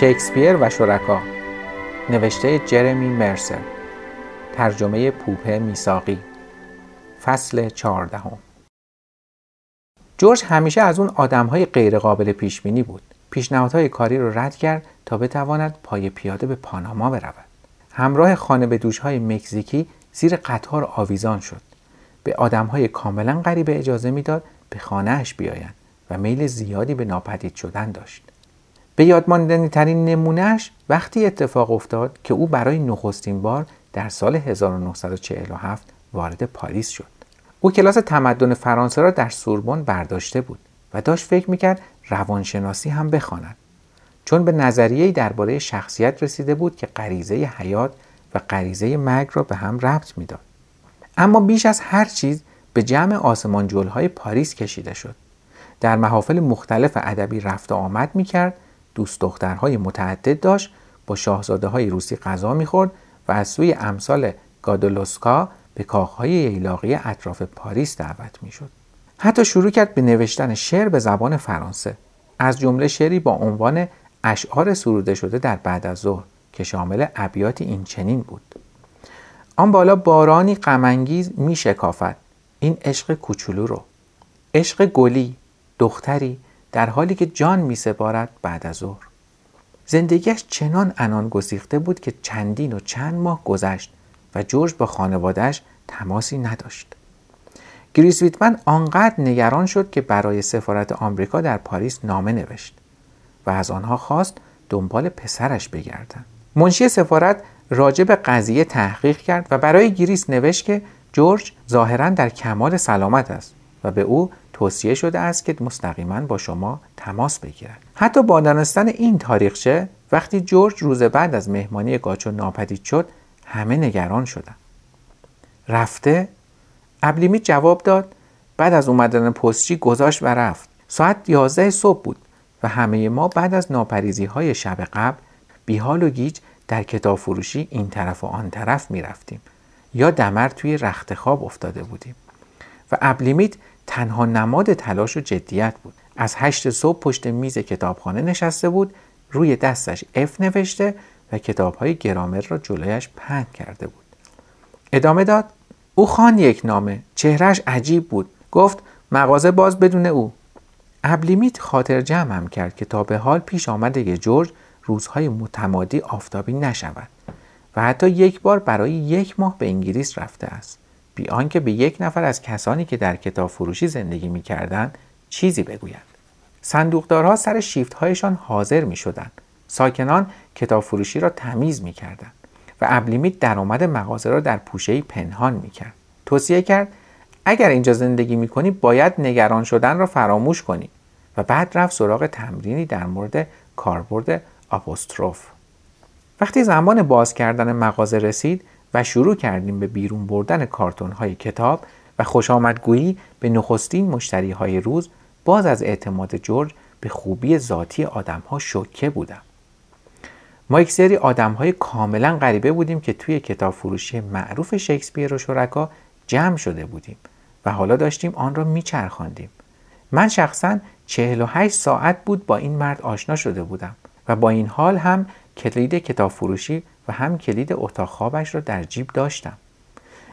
شکسپیر و شرکا. نوشته جرمی مرسر ترجمه پوپه میساقی فصل چهاردهم. جورج همیشه از اون آدمهای غیرقابل پیش بینی بود. پیشنهادهای کاری رو رد کرد تا بتواند پای پیاده به پاناما برود. همراه خانه به دوشهای مکزیکی زیر قطار آویزان شد. به آدمهای کاملا غریبه اجازه می‌داد به خانهاش بیایند و میل زیادی به ناپدید شدن داشت. به یادماندنی ترین نمونهش وقتی اتفاق افتاد که او برای نخستین بار در سال 1947 وارد پاریس شد. او کلاس تمدن فرانسه را در سوربن برداشته بود و داشت فکر می‌کرد روانشناسی هم بخواند. چون به نظریه درباره شخصیت رسیده بود که غریزه حیات و غریزه مرگ را به هم ربط می‌داد. اما بیش از هر چیز به جمع آسمان های پاریس کشیده شد. در محافل مختلف ادبی رفت و آمد می‌کرد دوست دخترهای متعدد داشت با شاهزاده های روسی غذا می‌خورد و از سوی امثال گادولوسکا به کاخهای ییلاقی اطراف پاریس دعوت می‌شد. حتی شروع کرد به نوشتن شعر به زبان فرانسه. از جمله شعری با عنوان اشعار سروده شده در بعد از ظهر که شامل ابیات این چنین بود. آن بالا بارانی غمانگیز می شکافد این عشق کوچولو رو. عشق گلی دختری در حالی که جان می سپارد بعد از ظهر. زندگیش چنان عنان گسیخته بود که چندین و چند ماه گذشت و جورج با خانوادهش تماسی نداشت. گریس ویتمن آنقدر نگران شد که برای سفارت آمریکا در پاریس نامه نوشت و از آنها خواست دنبال پسرش بگردند منشی سفارت راجع به قضیه تحقیق کرد و برای گریس نوشت که جورج ظاهرا در کمال سلامت است و به او توصیه شده است که مستقیما با شما تماس بگیرد. حتی با دانستن این تاریخچه وقتی جورج روز بعد از مهمانی گاچو ناپدید شد همه نگران شدند. رفته ابلیمی جواب داد بعد از اومدن پستچی گذاشت و رفت. ساعت 11 صبح بود و همه ما بعد از ناپریزی های شب قبل بیحال و گیج در کتاب فروشی این طرف و آن طرف می رفتیم یا دمر توی رخت خواب افتاده بودیم. و ابلیمیت تنها نماد تلاش و جدیت بود. از هشت صبح پشت میز کتابخانه نشسته بود روی دستش اف نوشته و کتابهای گرامر را جلویش پهن کرده بود. ادامه داد او خان یک نامه چهرش عجیب بود. گفت مغازه باز بدون او. ابلیمیت خاطر جمعم کرد که تا به حال پیش آمده که جورج روزهای متمادی آفتابی نشود و حتی یک بار برای یک ماه به انگلیس رفته است. بی آنکه به یک نفر از کسانی که در کتاب فروشی زندگی می کردن چیزی بگویند صندوقدارها سر شیفت هایشان حاضر می شدن. ساکنان کتاب فروشی را تمیز می کردن و ابلیمیت درآمد مغازه را در پوشه پنهان می کرد. توصیه کرد اگر اینجا زندگی می کنی باید نگران شدن را فراموش کنی و بعد رفت سراغ تمرینی در مورد کاربرد آپوستروف وقتی زمان باز کردن مغازه رسید و شروع کردیم به بیرون بردن کارتون های کتاب و خوش آمدگویی به نخستین مشتری های روز باز از اعتماد جورج به خوبی ذاتی آدم ها شکه بودم. ما یک سری آدم های کاملا غریبه بودیم که توی کتاب فروشی معروف شکسپیر و شرکا جمع شده بودیم و حالا داشتیم آن را میچرخاندیم. من شخصا 48 ساعت بود با این مرد آشنا شده بودم و با این حال هم کلید کتاب فروشی و هم کلید اتاق خوابش را در جیب داشتم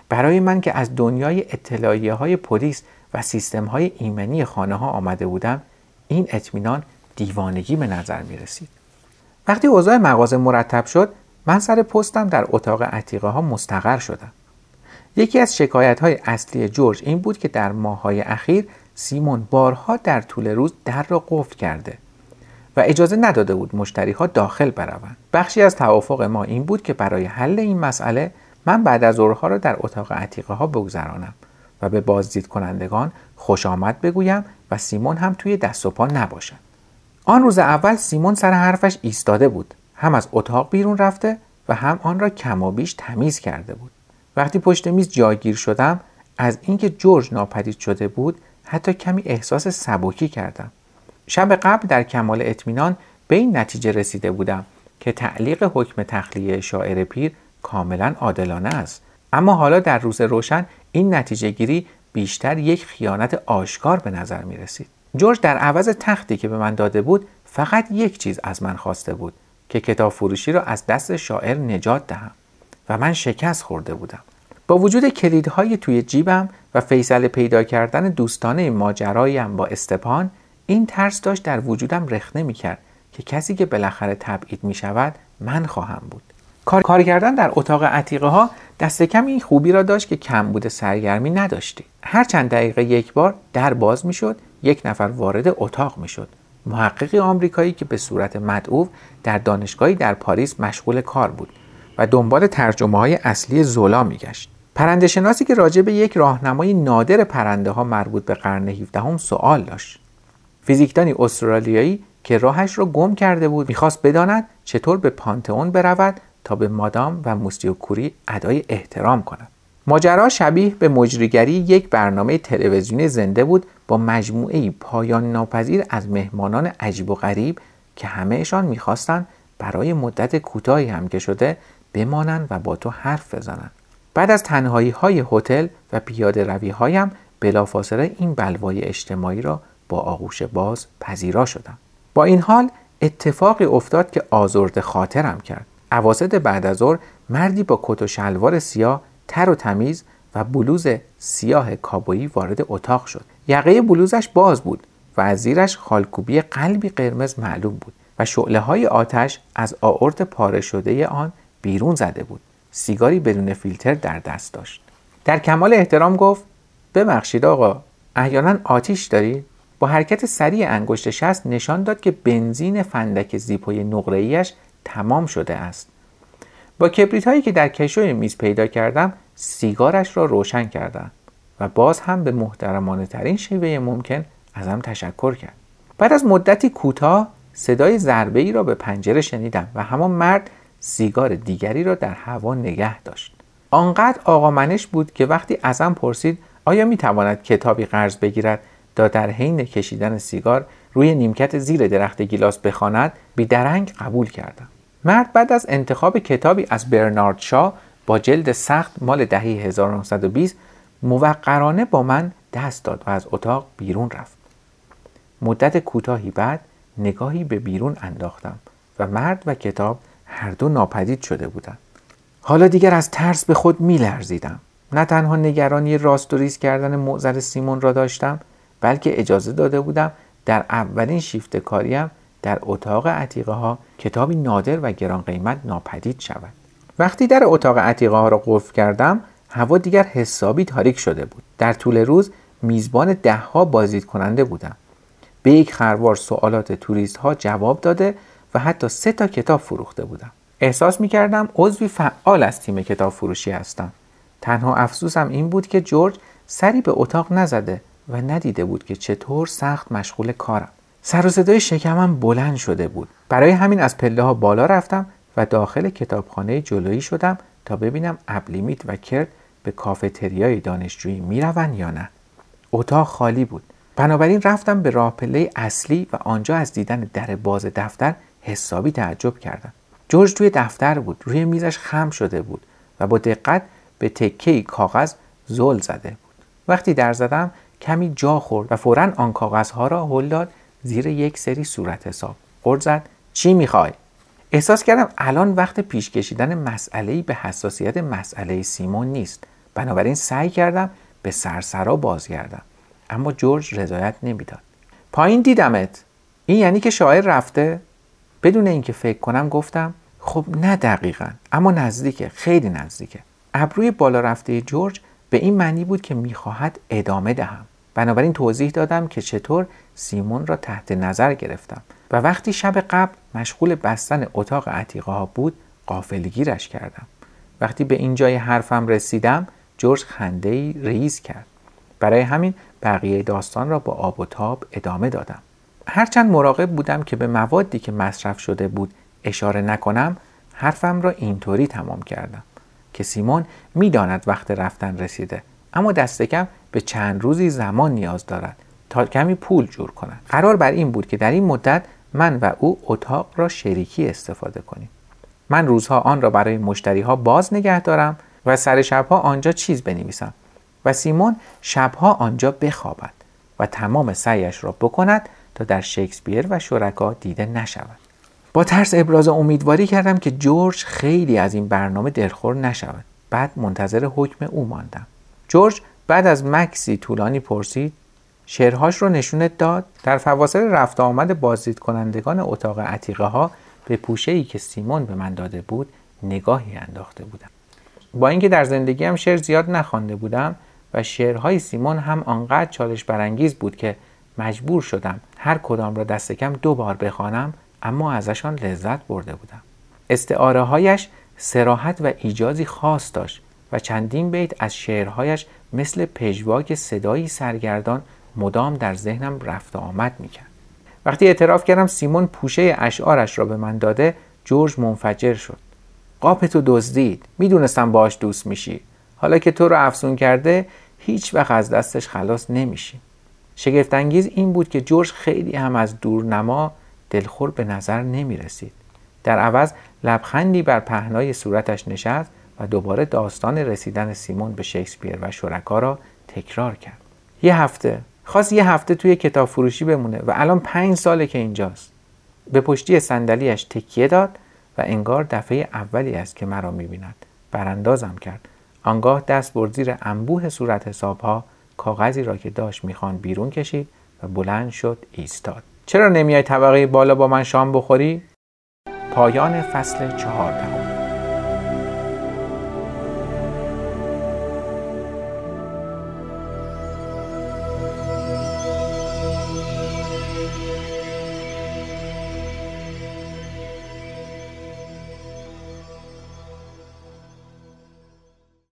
برای من که از دنیای اطلاعیه های پلیس و سیستم های ایمنی خانه ها آمده بودم این اطمینان دیوانگی به نظر می رسید. وقتی اوضاع مغازه مرتب شد من سر پستم در اتاق عتیقه ها مستقر شدم. یکی از شکایت های اصلی جورج این بود که در ماه اخیر سیمون بارها در طول روز در را قفل کرده و اجازه نداده بود مشتری ها داخل بروند. بخشی از توافق ما این بود که برای حل این مسئله من بعد از ظهرها را در اتاق عتیقه ها بگذرانم و به بازدید کنندگان خوش آمد بگویم و سیمون هم توی دست و پا نباشد. آن روز اول سیمون سر حرفش ایستاده بود. هم از اتاق بیرون رفته و هم آن را کم و بیش تمیز کرده بود. وقتی پشت میز جاگیر شدم از اینکه جورج ناپدید شده بود حتی کمی احساس سبکی کردم. شب قبل در کمال اطمینان به این نتیجه رسیده بودم که تعلیق حکم تخلیه شاعر پیر کاملا عادلانه است. اما حالا در روز روشن این نتیجه گیری بیشتر یک خیانت آشکار به نظر می رسید. جورج در عوض تختی که به من داده بود فقط یک چیز از من خواسته بود که کتاب فروشی را از دست شاعر نجات دهم و من شکست خورده بودم. با وجود کلیدهای توی جیبم و فیصل پیدا کردن دوستانه ماجرایم با استپان این ترس داشت در وجودم رخنه می کرد که کسی که بالاخره تبعید می شود من خواهم بود. کار, کار کردن در اتاق عتیقه ها دست کم این خوبی را داشت که کم بوده سرگرمی نداشتی هر چند دقیقه یک بار در باز می شد یک نفر وارد اتاق می شد محققی آمریکایی که به صورت مدعو در دانشگاهی در پاریس مشغول کار بود و دنبال ترجمه های اصلی زولا میگشت. پرنده شناسی که راجع به یک راهنمای نادر پرنده ها مربوط به قرن 17 هم سوال داشت. فیزیکدانی استرالیایی که راهش را گم کرده بود می‌خواست بداند چطور به پانتئون برود تا به مادام و موسیو کوری ادای احترام کند. ماجرا شبیه به مجریگری یک برنامه تلویزیونی زنده بود با مجموعه پایان ناپذیر از مهمانان عجیب و غریب که همهشان می‌خواستند برای مدت کوتاهی هم که شده بمانند و با تو حرف بزنند. بعد از تنهایی های هتل و پیاده روی هایم بلافاصله این بلوای اجتماعی را با آغوش باز پذیرا شدم. با این حال اتفاقی افتاد که آزرد خاطرم کرد. اواسط بعد از ظهر مردی با کت و شلوار سیاه تر و تمیز و بلوز سیاه کابویی وارد اتاق شد. یقه بلوزش باز بود و از زیرش خالکوبی قلبی قرمز معلوم بود و شعله های آتش از آورت پاره شده آن بیرون زده بود. سیگاری بدون فیلتر در دست داشت. در کمال احترام گفت ببخشید آقا احیانا آتیش داری با حرکت سریع انگشت شست نشان داد که بنزین فندک زیپوی نقره‌ایش تمام شده است. با کبریت هایی که در کشوی میز پیدا کردم سیگارش را روشن کردم و باز هم به محترمانه ترین شیوه ممکن ازم تشکر کرد. بعد از مدتی کوتاه صدای ضربه ای را به پنجره شنیدم و همان مرد سیگار دیگری را در هوا نگه داشت. آنقدر آقا منش بود که وقتی ازم پرسید آیا می تواند کتابی قرض بگیرد؟ تا در حین کشیدن سیگار روی نیمکت زیر درخت گیلاس بخواند بیدرنگ قبول کردم. مرد بعد از انتخاب کتابی از برنارد شا با جلد سخت مال دهه 1920 موقرانه با من دست داد و از اتاق بیرون رفت. مدت کوتاهی بعد نگاهی به بیرون انداختم و مرد و کتاب هر دو ناپدید شده بودند. حالا دیگر از ترس به خود می لرزیدم نه تنها نگرانی راست و ریز کردن معذر سیمون را داشتم بلکه اجازه داده بودم در اولین شیفت کاریم در اتاق عتیقه ها کتابی نادر و گران قیمت ناپدید شود. وقتی در اتاق عتیقه ها را قفل کردم هوا دیگر حسابی تاریک شده بود. در طول روز میزبان دهها بازدید کننده بودم. به یک خروار سوالات توریست ها جواب داده و حتی سه تا کتاب فروخته بودم. احساس می کردم عضوی فعال از تیم کتاب فروشی هستم. تنها افسوسم این بود که جورج سری به اتاق نزده و ندیده بود که چطور سخت مشغول کارم. سر و صدای شکمم بلند شده بود. برای همین از پله ها بالا رفتم و داخل کتابخانه جلویی شدم تا ببینم ابلیمیت و کرد به کافتریای دانشجویی می‌روند یا نه. اتاق خالی بود. بنابراین رفتم به راه پله اصلی و آنجا از دیدن در باز دفتر حسابی تعجب کردم. جورج توی دفتر بود. روی میزش خم شده بود و با دقت به تکه کاغذ زل زده بود. وقتی در زدم کمی جا خورد و فورا آن کاغذها را هل داد زیر یک سری صورت حساب. قرد زد. چی می‌خوای؟ احساس کردم الان وقت پیش کشیدن مسئله به حساسیت مسئله سیمون نیست. بنابراین سعی کردم به سرسرا بازگردم. اما جورج رضایت نمی‌داد. پایین دیدمت. این یعنی که شاعر رفته؟ بدون اینکه فکر کنم گفتم خب نه دقیقا. اما نزدیکه. خیلی نزدیکه. ابروی بالا رفته جورج به این معنی بود که می‌خواهد ادامه دهم. بنابراین توضیح دادم که چطور سیمون را تحت نظر گرفتم و وقتی شب قبل مشغول بستن اتاق عتیقه ها بود قافلگیرش کردم. وقتی به این جای حرفم رسیدم جورج خنده ای ریز کرد. برای همین بقیه داستان را با آب و تاب ادامه دادم. هرچند مراقب بودم که به موادی که مصرف شده بود اشاره نکنم حرفم را اینطوری تمام کردم. که سیمون می‌داند وقت رفتن رسیده. اما دست کم به چند روزی زمان نیاز دارد تا کمی پول جور کند. قرار بر این بود که در این مدت من و او اتاق را شریکی استفاده کنیم. من روزها آن را برای مشتری ها باز نگه دارم و سر شبها آنجا چیز بنویسم و سیمون شبها آنجا بخوابد و تمام سعیش را بکند تا در شکسپیر و شرکا دیده نشود. با ترس ابراز امیدواری کردم که جورج خیلی از این برنامه دلخور نشود. بعد منتظر حکم او ماندم. جورج بعد از مکسی طولانی پرسید شعرهاش رو نشونت داد؟ در فواصل رفت آمد بازدید کنندگان اتاق عتیقه ها به پوشه ای که سیمون به من داده بود نگاهی انداخته بودم. با اینکه در زندگیم شعر زیاد نخوانده بودم و شعرهای سیمون هم آنقدر چالش برانگیز بود که مجبور شدم هر کدام را دست کم دو بار بخوانم اما ازشان لذت برده بودم. استعاره هایش سراحت و ایجازی خاص داشت و چندین بیت از شعرهایش مثل پژواک صدایی سرگردان مدام در ذهنم رفت و آمد می‌کرد. وقتی اعتراف کردم سیمون پوشه اشعارش را به من داده جورج منفجر شد. قاپ تو دزدید می‌دونستم باش دوست میشی. حالا که تو رو افسون کرده هیچ وقت از دستش خلاص نمیشی. شگفتانگیز این بود که جورج خیلی هم از دورنما دلخور به نظر نمی رسید. در عوض لبخندی بر پهنای صورتش نشست و دوباره داستان رسیدن سیمون به شکسپیر و شرکا را تکرار کرد. یه هفته خواست یه هفته توی کتاب فروشی بمونه و الان پنج ساله که اینجاست. به پشتی صندلیاش تکیه داد و انگار دفعه اولی است که مرا می‌بیند. براندازم کرد. آنگاه دست برد زیر انبوه صورت حسابها کاغذی را که داشت می‌خوان بیرون کشید و بلند شد ایستاد. چرا نمیای طبقه بالا با من شام بخوری؟ پایان فصل چهاردهم